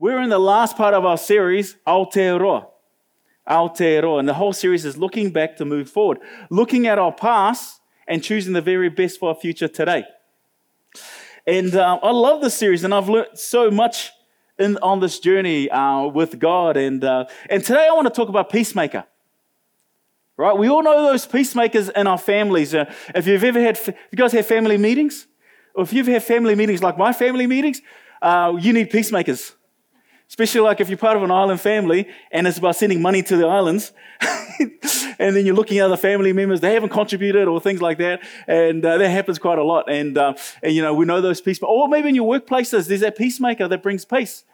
We're in the last part of our series, Aotearoa. Aotearoa. And the whole series is looking back to move forward, looking at our past and choosing the very best for our future today. And uh, I love this series, and I've learned so much in, on this journey uh, with God. And, uh, and today I want to talk about peacemaker. Right? We all know those peacemakers in our families. Uh, if you've ever had, if you guys have family meetings, or if you've had family meetings like my family meetings, uh, you need peacemakers. Especially like if you're part of an island family and it's about sending money to the islands, and then you're looking at other family members, they haven't contributed or things like that. And uh, that happens quite a lot. And, uh, and, you know, we know those peacemakers. Or maybe in your workplaces, there's that peacemaker that brings peace.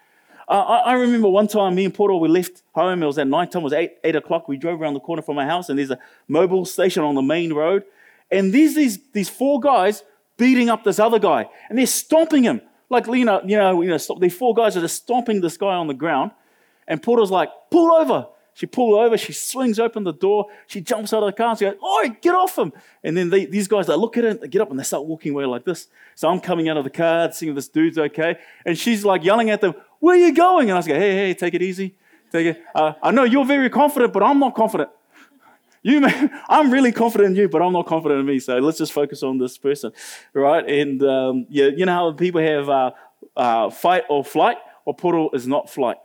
Uh, I, I, remember one time me and Porto, we left home. It was at night time, it was 8, 8 o'clock. We drove around the corner from my house, and there's a mobile station on the main road. And there's these, these four guys beating up this other guy, and they're stomping him. Like, you know, you know, you know stop. these four guys are just stomping this guy on the ground. And Porter's like, pull over. She pulled over, she swings open the door, she jumps out of the car and she goes, Oi, get off him. And then they, these guys, they look at it, they get up and they start walking away like this. So I'm coming out of the car, seeing this dude's okay. And she's like yelling at them, Where are you going? And I was like, Hey, hey, take it easy. Take it. Uh, I know you're very confident, but I'm not confident. You may, I'm really confident in you, but I'm not confident in me. So let's just focus on this person, right? And um, yeah, you know how people have uh, uh, fight or flight, or puro is not flight.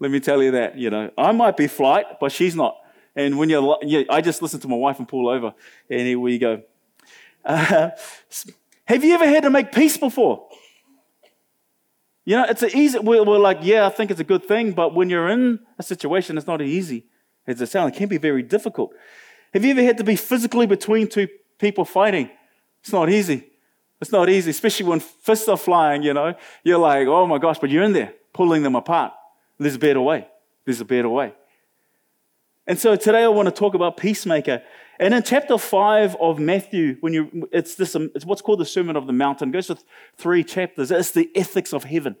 Let me tell you that. You know, I might be flight, but she's not. And when you're, yeah, I just listen to my wife and pull over, and here we go. Uh, have you ever had to make peace before? You know, it's an easy. We're, we're, like, yeah, I think it's a good thing, but when you're in a situation, it's not easy as it sounds. It can be very difficult. Have you ever had to be physically between two people fighting? It's not easy. It's not easy, especially when fists are flying, you know. You're like, oh my gosh, but you're in there pulling them apart. There's a better way. There's a better way. And so today I want to talk about peacemaker. And in chapter five of Matthew, when you it's this it's what's called the Sermon of the Mountain, it goes to three chapters. It's the ethics of heaven.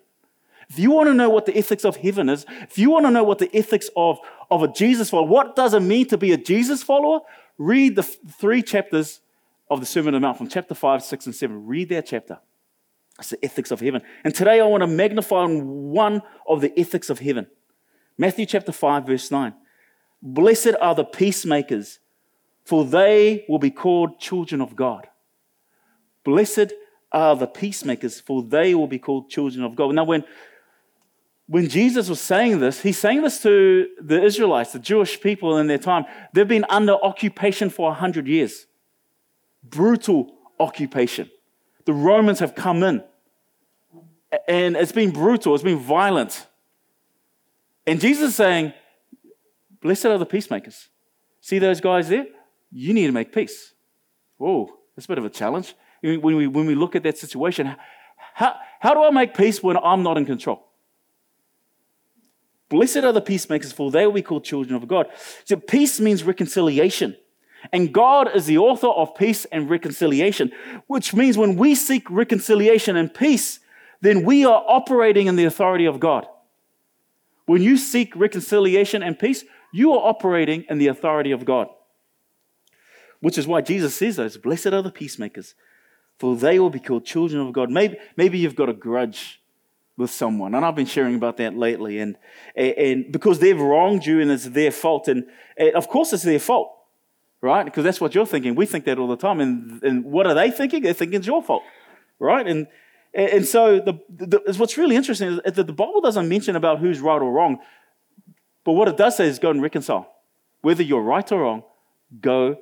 If you want to know what the ethics of heaven is, if you want to know what the ethics of, of a Jesus follower, what does it mean to be a Jesus follower? Read the three chapters of the Sermon on the Mount from chapter 5, 6, and 7. Read that chapter. It's the ethics of heaven. And today I want to magnify on one of the ethics of heaven. Matthew chapter 5, verse 9. Blessed are the peacemakers, for they will be called children of God. Blessed are the peacemakers, for they will be called children of God. Now, when when Jesus was saying this, he's saying this to the Israelites, the Jewish people in their time. They've been under occupation for 100 years. Brutal occupation. The Romans have come in. And it's been brutal, it's been violent. And Jesus is saying, Blessed are the peacemakers. See those guys there? You need to make peace. Whoa, that's a bit of a challenge. When we, when we look at that situation, how, how do I make peace when I'm not in control? Blessed are the peacemakers, for they will be called children of God. So, peace means reconciliation. And God is the author of peace and reconciliation, which means when we seek reconciliation and peace, then we are operating in the authority of God. When you seek reconciliation and peace, you are operating in the authority of God. Which is why Jesus says those blessed are the peacemakers, for they will be called children of God. Maybe, maybe you've got a grudge with someone. And I've been sharing about that lately. And, and because they've wronged you and it's their fault. And, and of course, it's their fault, right? Because that's what you're thinking. We think that all the time. And, and what are they thinking? They're thinking it's your fault, right? And, and so the, the, what's really interesting is that the Bible doesn't mention about who's right or wrong. But what it does say is go and reconcile. Whether you're right or wrong, go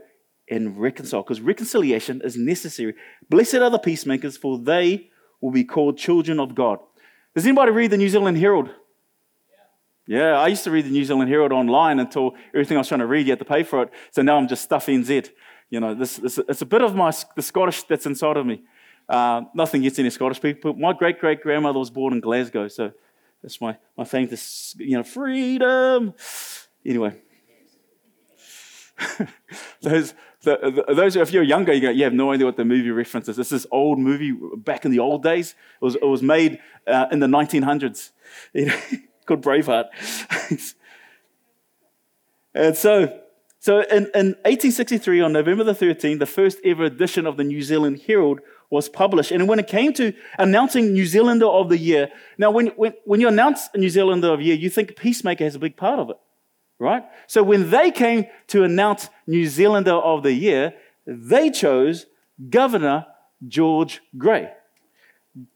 and reconcile. Because reconciliation is necessary. Blessed are the peacemakers, for they will be called children of God. Does anybody read the New Zealand Herald? Yeah, I used to read the New Zealand Herald online until everything I was trying to read, you had to pay for it. So now I'm just stuff NZ. You know, this, this, it's a bit of my, the Scottish that's inside of me. Uh, nothing gets any Scottish people. My great great grandmother was born in Glasgow, so that's my, my thing to, you know, freedom. Anyway. those, the, those, if you're younger, you, go, you have no idea what the movie reference is. This is old movie back in the old days. It was, it was made uh, in the 1900s. called Braveheart. and so, so in, in 1863, on November the 13th, the first ever edition of the New Zealand Herald was published. And when it came to announcing New Zealander of the Year, now when, when, when you announce a New Zealander of the Year, you think Peacemaker has a big part of it, right? So when they came to announce New Zealander of the Year, they chose Governor George Grey.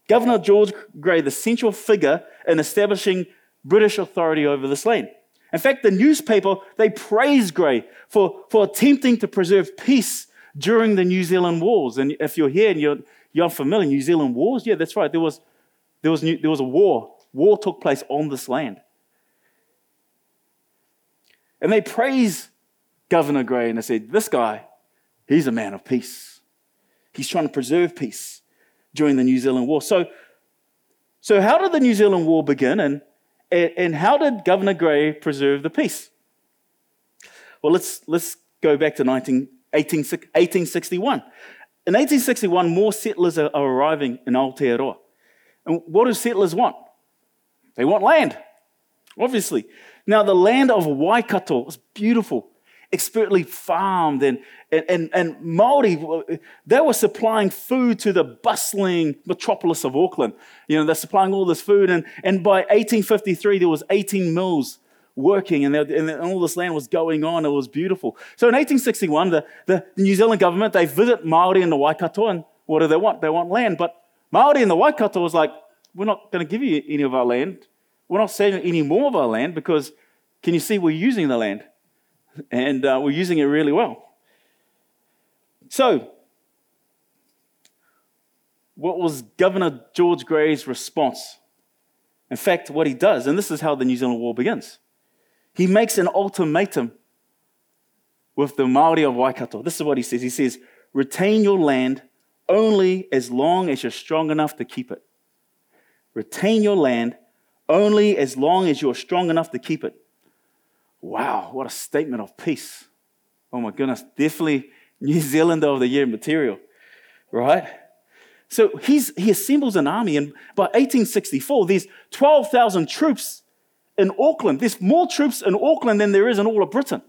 Governor George Grey, the central figure in establishing British authority over this land. In fact, the newspaper, they praised Grey for, for attempting to preserve peace during the New Zealand Wars. And if you're here and you're, you're unfamiliar, New Zealand Wars, yeah, that's right. There was, there, was, there was a war. War took place on this land. And they praised Governor Grey and they said, This guy, he's a man of peace. He's trying to preserve peace during the New Zealand War. So, so how did the New Zealand War begin and, and how did Governor Grey preserve the peace? Well, let's, let's go back to 19, 18, 1861. In 1861, more settlers are, arriving in Aotearoa. And what do settlers want? They want land, obviously. Now, the land of Waikato was beautiful, expertly farmed, and, and, and, and Māori, they were supplying food to the bustling metropolis of Auckland. You know, they're supplying all this food, and, and by 1853, there was 18 mills working and, and, all this land was going on. It was beautiful. So in 1861, the, the, New Zealand government, they visit Maori in the Waikato and what do they want? They want land. But Maori in the Waikato was like, we're not going to give you any of our land. We're not saving any more of our land because can you see we're using the land? And uh, we're using it really well. So, what was Governor George Grey's response? In fact, what he does, and this is how the New Zealand War begins. He makes an ultimatum with the Maori of Waikato. This is what he says. He says, retain your land only as long as you're strong enough to keep it. Retain your land only as long as you're strong enough to keep it. Wow, what a statement of peace. Oh my goodness, definitely New Zealander of the Year material, right? So he's, he assembles an army, and by 1864, there's 12,000 troops in Auckland. There's more troops in Auckland than there is in all of Britain.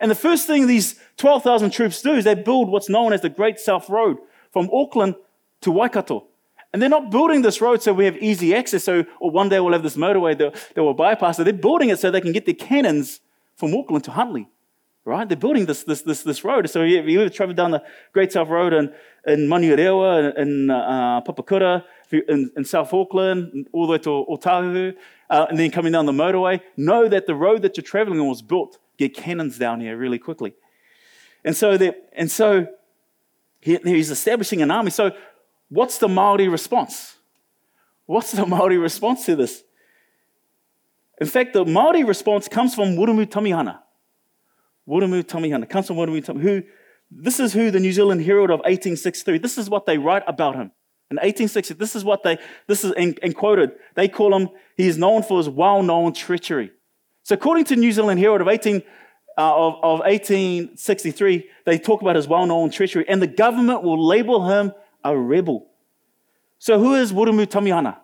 And the first thing these 12,000 troops do is they build what's known as the Great South Road from Auckland to Waikato. And they're not building this road so we have easy access, so or one day we'll have this motorway that, that will bypass it. They're building it so they can get their cannons from Auckland to Huntly. Right? They're building this, this, this, this road. So if you ever travel down the Great South Road in, in Manurewa, in, in uh, Papakura, in, in South Auckland, all the way to Otahu, uh, and then coming down the motorway, know that the road that you're traveling on was built. Get cannons down here really quickly. And so, and so he, he's establishing an army. So, what's the Maori response? What's the Maori response to this? In fact, the Maori response comes from Wiremu Tamihana. Wiremu Tamihana comes from Wiremu Tamihana, who this is who the New Zealand Herald of 1863. This is what they write about him. In 1860, this is what they, this is in, in quoted. They call him, he is known for his well known treachery. So, according to New Zealand Herald of, 18, uh, of, of 1863, they talk about his well known treachery, and the government will label him a rebel. So, who is Wiremu Tamihana?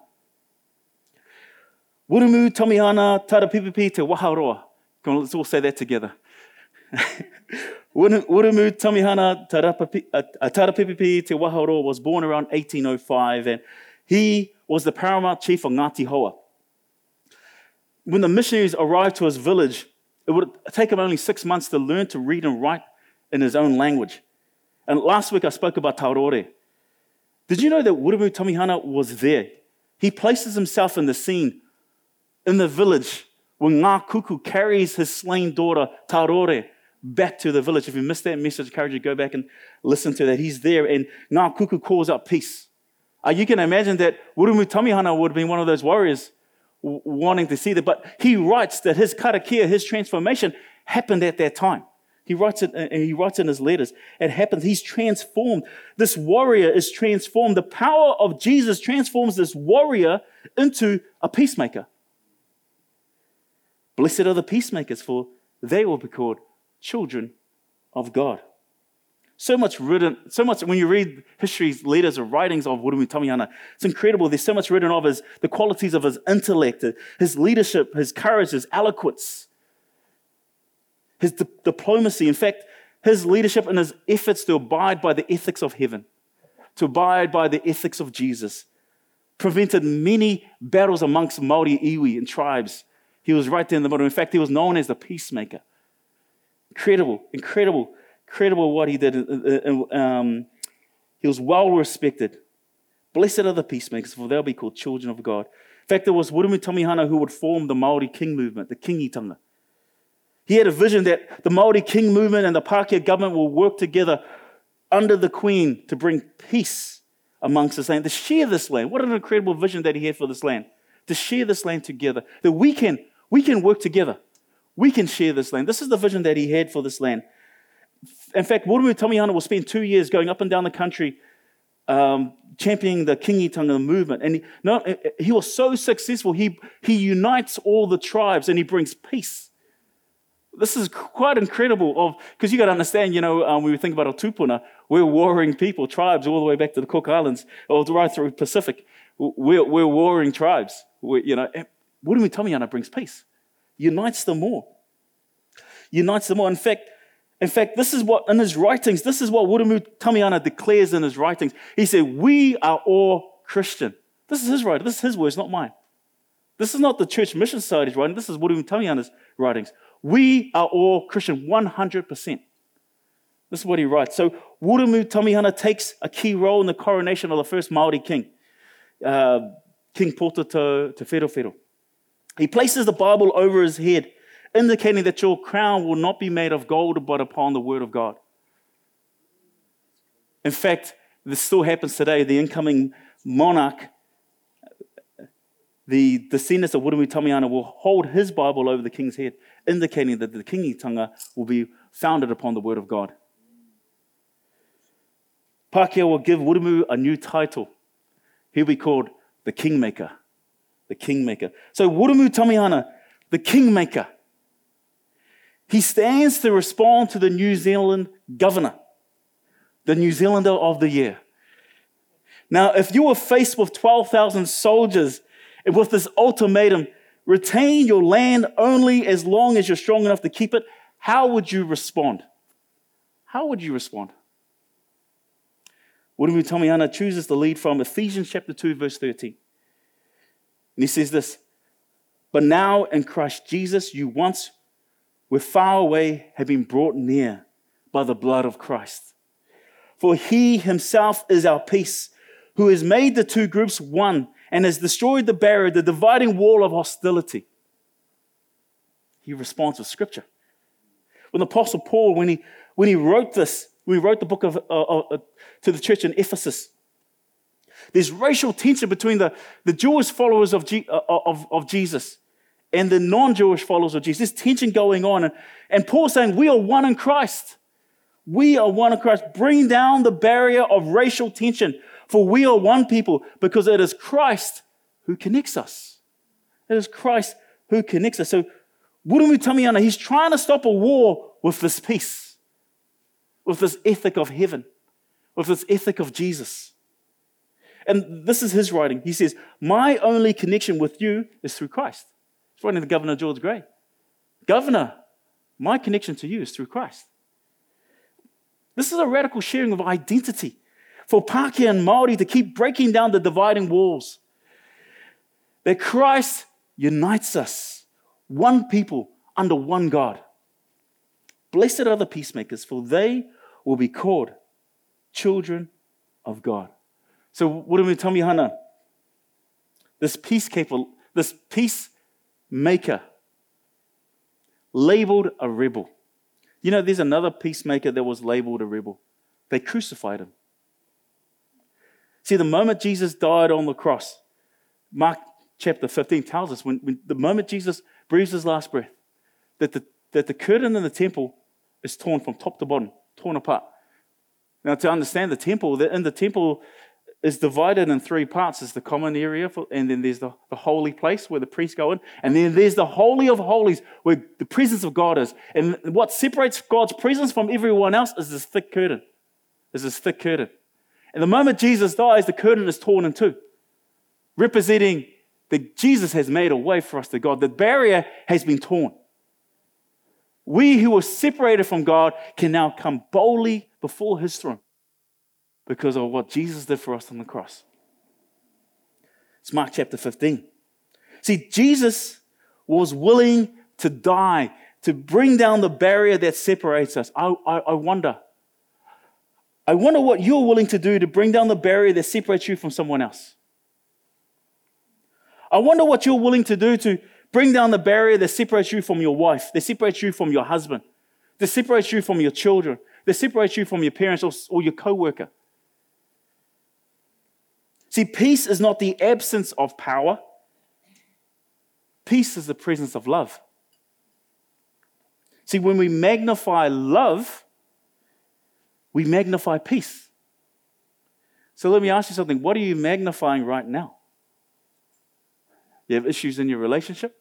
Wiremu Tamihana Tarapipipi Te Waharoa. Come on, let's all say that together. Wiremu Tamihana Tarapipipi uh, uh, Te Waharoa was born around 1805 and he was the paramount chief of Ngāti Hauā. When the missionaries arrived to his village, it would take him only six months to learn to read and write in his own language. And last week I spoke about Tarore. Did you know that Wiremu Tamihana was there? He places himself in the scene, in the village, when Ngākuku carries his slain daughter, Tarore, back to the village. If you missed that message, I encourage you to go back and listen to that. He's there, and Ngākuku calls out peace. Uh, you can imagine that Wiremu Tamihana would have been one of those warriors wanting to see that. But he writes that his karakia, his transformation, happened at that time. He writes it, and he writes in his letters. It happens. He's transformed. This warrior is transformed. The power of Jesus transforms this warrior into a peacemaker. Blessed are the peacemakers, for they will be called children of God. So much written, so much when you read history's leaders or writings of Wiremu Tamihana, it's incredible. There's so much written of his, the qualities of his intellect, his leadership, his courage, his eloquence, his di- diplomacy. In fact, his leadership and his efforts to abide by the ethics of heaven. to abide by the ethics of Jesus, prevented many battles amongst Maori, iwi, and tribes. He was right there in the middle. In fact, he was known as the peacemaker. Incredible, incredible, incredible what he did. Um, he was well respected. Blessed are the peacemakers, for they'll be called children of God. In fact, it was Wiremu Tamihana who would form the Maori King movement, the Kingitanga. He had a vision that the Maori King movement and the Pākehā government will work together under the Queen to bring peace amongst this land, to share this land. What an incredible vision that he had for this land, to share this land together, that we can, we can work together. We can share this land. This is the vision that he had for this land. In fact, Wiremu Tamihana will spend two years going up and down the country um, championing the Kingitanga movement. And he, no, he was so successful, he, he unites all the tribes and he brings peace this is quite incredible of because you got to understand, you know, um, when we think about our tupuna, we're warring people, tribes all the way back to the Cook Islands or the right through the Pacific. We're, we're warring tribes. We're, you know, what do we tell me? Brings peace, unites them more, unites them more. In fact, in fact, this is what in his writings, this is what Wiremu Tamihana declares in his writings. He said, "We are all Christian." This is his writing. This is his words, not mine. This is not the Church Mission Society's writing. This is Wiremu Tamihana's writings. We are all Christian, 100%. This is what he writes. So Wiremu Tamihana takes a key role in the coronation of the first Maori king, uh, King Pōtatau Te He places the Bible over his head, indicating that your crown will not be made of gold, but upon the word of God. In fact, this still happens today. The incoming monarch the descendants of Wiremu Tamihana will hold his Bible over the king's head, indicating that the kingitanga will be founded upon the word of God. Pākehā will give Wiremu a new title. He'll be called the Kingmaker. The Kingmaker. So Wiremu Tamihana, the Kingmaker, he stands to respond to the New Zealand governor, the New Zealander of the year. Now, if you were faced with 12,000 soldiers and with this ultimatum, retain your land only as long as you're strong enough to keep it, how would you respond? How would you respond? Wiremu Tamihana chooses to lead from Ephesians chapter 2, verse 13. And he says this But now in Christ Jesus, you once were far away, have been brought near by the blood of Christ. For he himself is our peace, who has made the two groups one and has destroyed the barrier, the dividing wall of hostility. He responds with scripture. When the Apostle Paul, when he, when he wrote this, when he wrote the book of, uh, uh, uh, to the church in Ephesus, there's racial tension between the, the Jewish followers of, G, uh, of, of Jesus and the non Jewish followers of Jesus. There's tension going on. And, and Paul's saying, We are one in Christ. We are one in Christ. Bring down the barrier of racial tension. For we are one people because it is Christ who connects us. It is Christ who connects us. So, Wiremu Tamihana, he's trying to stop a war with this peace, with this ethic of heaven, with this ethic of Jesus. And this is his writing. He says, My only connection with you is through Christ. He's writing to Governor George Grey. Governor, my connection to you is through Christ. This is a radical sharing of identity for Pākehā and Māori to keep breaking down the dividing walls. That Christ unites us, one people under one God. Blessed are the peacemakers, for they will be called children of God. So, what do we tell me, Hannah? This peacekeeper, this peacemaker, labeled a rebel. You know, there's another peacemaker that was labeled a rebel. They crucified him. See, the moment Jesus died on the cross, Mark chapter 15 tells us when, when the moment Jesus breathes his last breath, that the, that the curtain in the temple is torn from top to bottom, torn apart. Now, to understand the temple, that in the temple is divided in three parts. There's the common area, for, and then there's the, the holy place where the priests go in, and then there's the holy of holies where the presence of God is. And what separates God's presence from everyone else is this thick curtain. Is this thick curtain. And the moment Jesus dies, the curtain is torn in two, representing that Jesus has made a way for us to God. The barrier has been torn. We who were separated from God can now come boldly before his throne. because of what Jesus did for us on the cross. It's Mark chapter 15. See, Jesus was willing to die, to bring down the barrier that separates us. I, I, I wonder. I wonder what you're willing to do to bring down the barrier that separates you from someone else. I wonder what you're willing to do to bring down the barrier that separates you from your wife, that separates you from your husband, that separates you from your children, that separates you from your parents or, or your co worker. See, peace is not the absence of power, peace is the presence of love. See, when we magnify love, we magnify peace. So let me ask you something. What are you magnifying right now? You have issues in your relationship?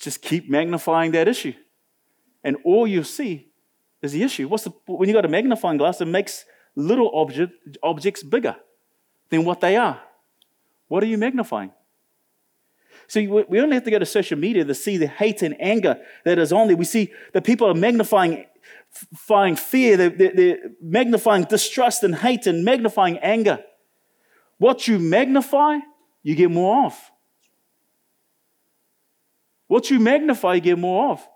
Just keep magnifying that issue. And all you see is the issue. What's the, when you got a magnifying glass, it makes little object, objects bigger than what they are. What are you magnifying? So we only have to go to social media to see the hate and anger that is on there. We see that people are magnifying fear, they're, they're magnifying distrust and hate and magnifying anger. What you magnify, you get more of. What you magnify, you get more of.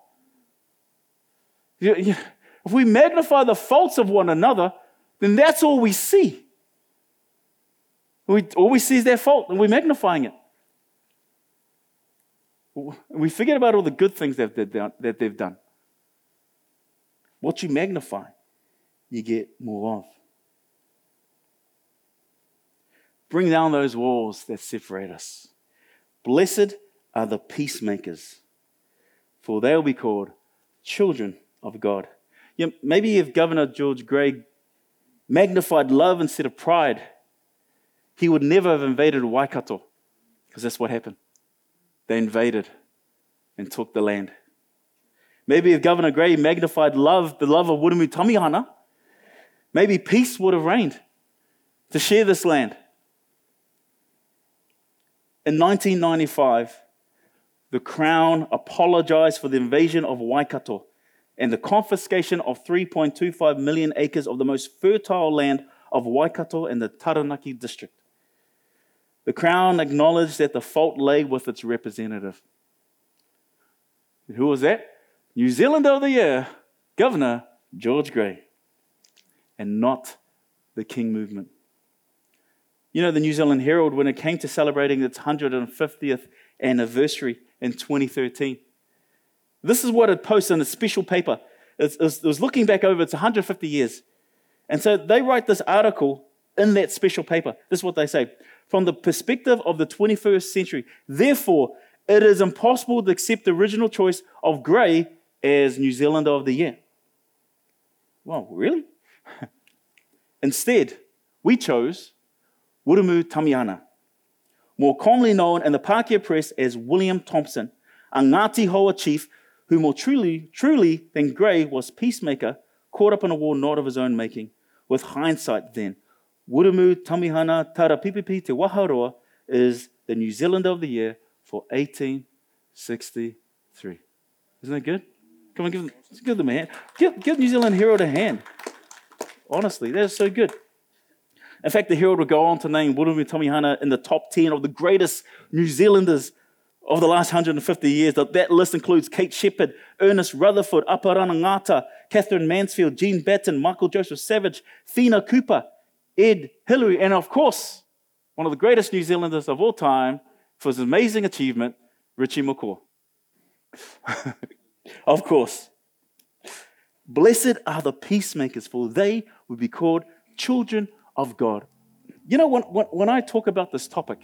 If we magnify the faults of one another, then that's all we see. We, all we see is their fault, and we're magnifying it. We forget about all the good things that they've done. What you magnify, you get more of. Bring down those walls that separate us. Blessed are the peacemakers, for they will be called children of God. You know, maybe if Governor George Grey magnified love instead of pride, he would never have invaded Waikato, because that's what happened. They invaded and took the land. Maybe if Governor Grey magnified love, the love of Wiremu Tamihana, maybe peace would have reigned to share this land. In 1995, the Crown apologized for the invasion of Waikato and the confiscation of 3.25 million acres of the most fertile land of Waikato and the Taranaki district. The Crown acknowledged that the fault lay with its representative. who was that? New Zealand of the Year, Governor George Grey, and not the King movement. You know, the New Zealand Herald, when it came to celebrating its 150th anniversary in 2013, this is what it posted in a special paper. It was looking back over its 150 years. And so they write this article in that special paper. This is what they say from the perspective of the 21st century. Therefore, it is impossible to accept the original choice of Grey as New Zealander of the Year. Well, really? Instead, we chose Wiremu Tamihana, more commonly known in the Pākehā press as William Thompson, a Ngāti Hauā chief who more truly, truly than Grey was peacemaker, caught up in a war not of his own making. With hindsight then, Wiremu Tamihana Tarapipipi Te Waharoa is the New Zealander of the Year for 1863. Isn't that good? Come on, give them, give them a hand. Give, give New Zealand Herald a hand. Honestly, that is so good. In fact, the Herald will go on to name Wiremu Tamihana in the top 10 of the greatest New Zealanders of the last 150 years. That list includes Kate Sheppard, Ernest Rutherford, Apirana Ngata, Katherine Mansfield, Jean Batten, Michael Joseph Savage, Whina Cooper, Ed Hillary, and of course, one of the greatest New Zealanders of all time for his amazing achievement, Richie McCaw. of course. Blessed are the peacemakers, for they will be called children of God. You know, when, when, when I talk about this topic,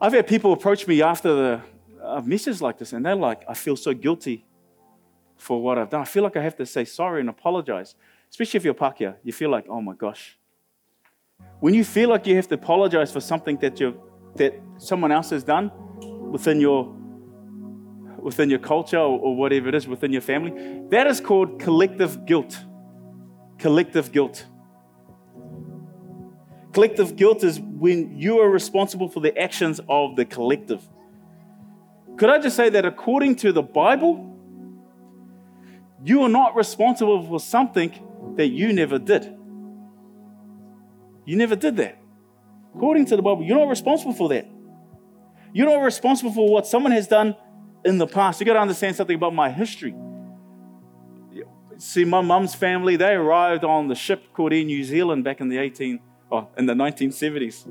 I've had people approach me after the uh, messages like this, and they're like, I feel so guilty for what I've done. I feel like I have to say sorry and apologize especially if you're Pākehā, you feel like, oh my gosh. When you feel like you have to apologize for something that, you that someone else has done within your, within your culture or, or whatever it is within your family, that is called collective guilt. Collective guilt. Collective guilt is when you are responsible for the actions of the collective. Could I just say that according to the Bible, You are not responsible for something that you never did. You never did that. According to the Bible, you're not responsible for that. You're not responsible for what someone has done in the past. You got to understand something about my history. See, my mum's family, they arrived on the ship called Air New Zealand back in the 18, oh, in the 1970s.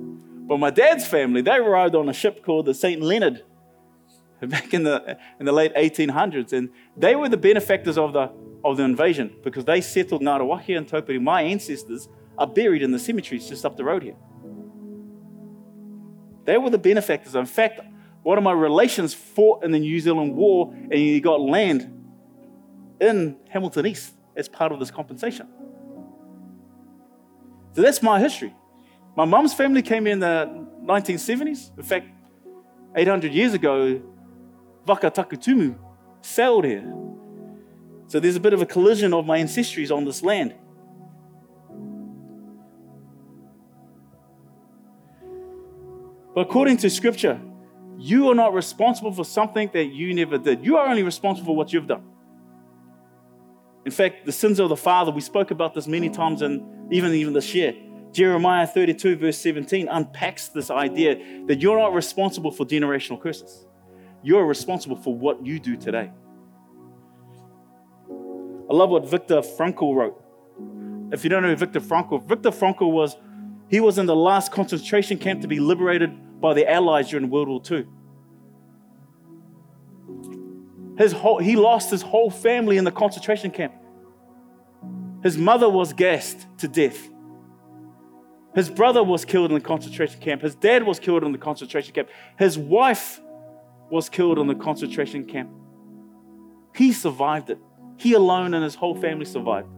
But my dad's family, they arrived on a ship called the St. Leonard back in the, in the late 1800s. And they were the benefactors of the, of the invasion because they settled Ngaruawahia and Taupiri. My ancestors are buried in the cemeteries just up the road here. They were the benefactors. In fact, one of my relations fought in the New Zealand War and he got land in Hamilton East as part of this compensation. So that's my history. My mum's family came here in the 1970s. In fact, 800 years ago, Waka Takitumu sailed here. So there's a bit of a collision of my ancestries on this land. But according to scripture, you are not responsible for something that you never did. You are only responsible for what you've done. In fact, the sins of the father, we spoke about this many times and even, even this year. Jeremiah 32, verse 17, unpacks this idea that you're not responsible for generational curses. You're responsible for what you do today. I love what Viktor Frankl wrote. If you don't know Viktor Frankl, Viktor Frankl was he was in the last concentration camp to be liberated by the Allies during World War II. His whole, he lost his whole family in the concentration camp. His mother was gassed to death. His brother was killed in the concentration camp. His dad was killed in the concentration camp. His wife was killed in the concentration camp. He survived it. He alone and his whole family survived.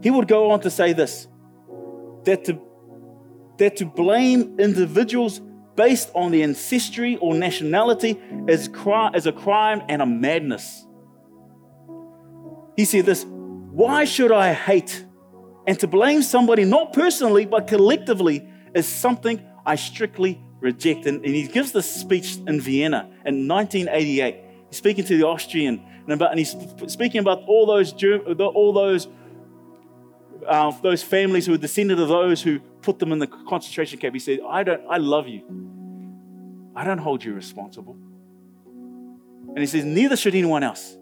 He would go on to say this that to, that to blame individuals based on the ancestry or nationality is, cri- is a crime and a madness. He said this Why should I hate? And to blame somebody, not personally, but collectively, is something I strictly reject. And, and he gives this speech in Vienna in 1988. He's speaking to the Austrian, and, about, and he's speaking about all those, all those uh, those families who were descended of those who put them in the concentration camp. He said, I, don't, I love you. I don't hold you responsible. And he says, neither should anyone else.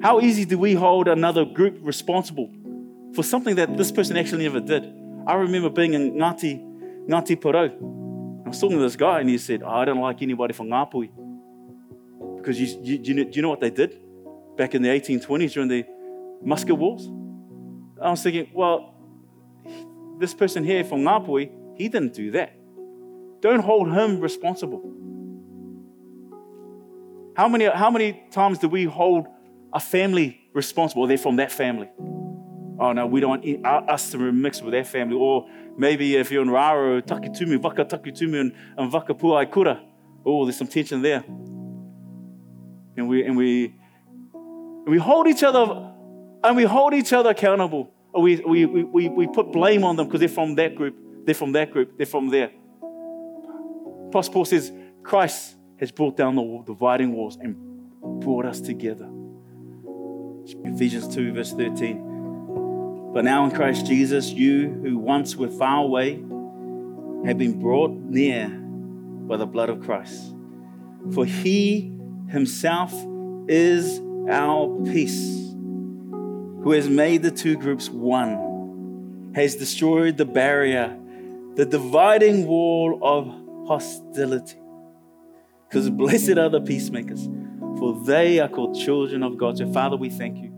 How easy do we hold another group responsible for something that this person actually never did? I remember being in Ngati, Ngati Porou. I was talking to this guy and he said, oh, I don't like anybody from Ngāpuhi. Because you, you, you, know, do you know what they did back in the 1820s during the musket wars. I was thinking, well, this person here from Ngāpuhi, he didn't do that. Don't hold him responsible. How many, how many times do we hold a family responsible? They're from that family. Oh no, we don't want uh, us to mix with their family. Or maybe if you're in Raro, Takitumu, Vaka Takitumu, and, and Vaka Puaikura. Oh, there's some tension there. And we, and we, and we hold each other and we hold each other accountable. We, we, we, we put blame on them because they're from that group, they're from that group, they're from there. Apostle Paul says, Christ has brought down the dividing walls and brought us together. Ephesians 2, verse 13. But now in Christ Jesus, you who once were far away have been brought near by the blood of Christ. For he himself is our peace who has made the two groups one, has destroyed the barrier, the dividing wall of hostility. Because blessed are the peacemakers, for they are called children of God. So, Father, we thank you.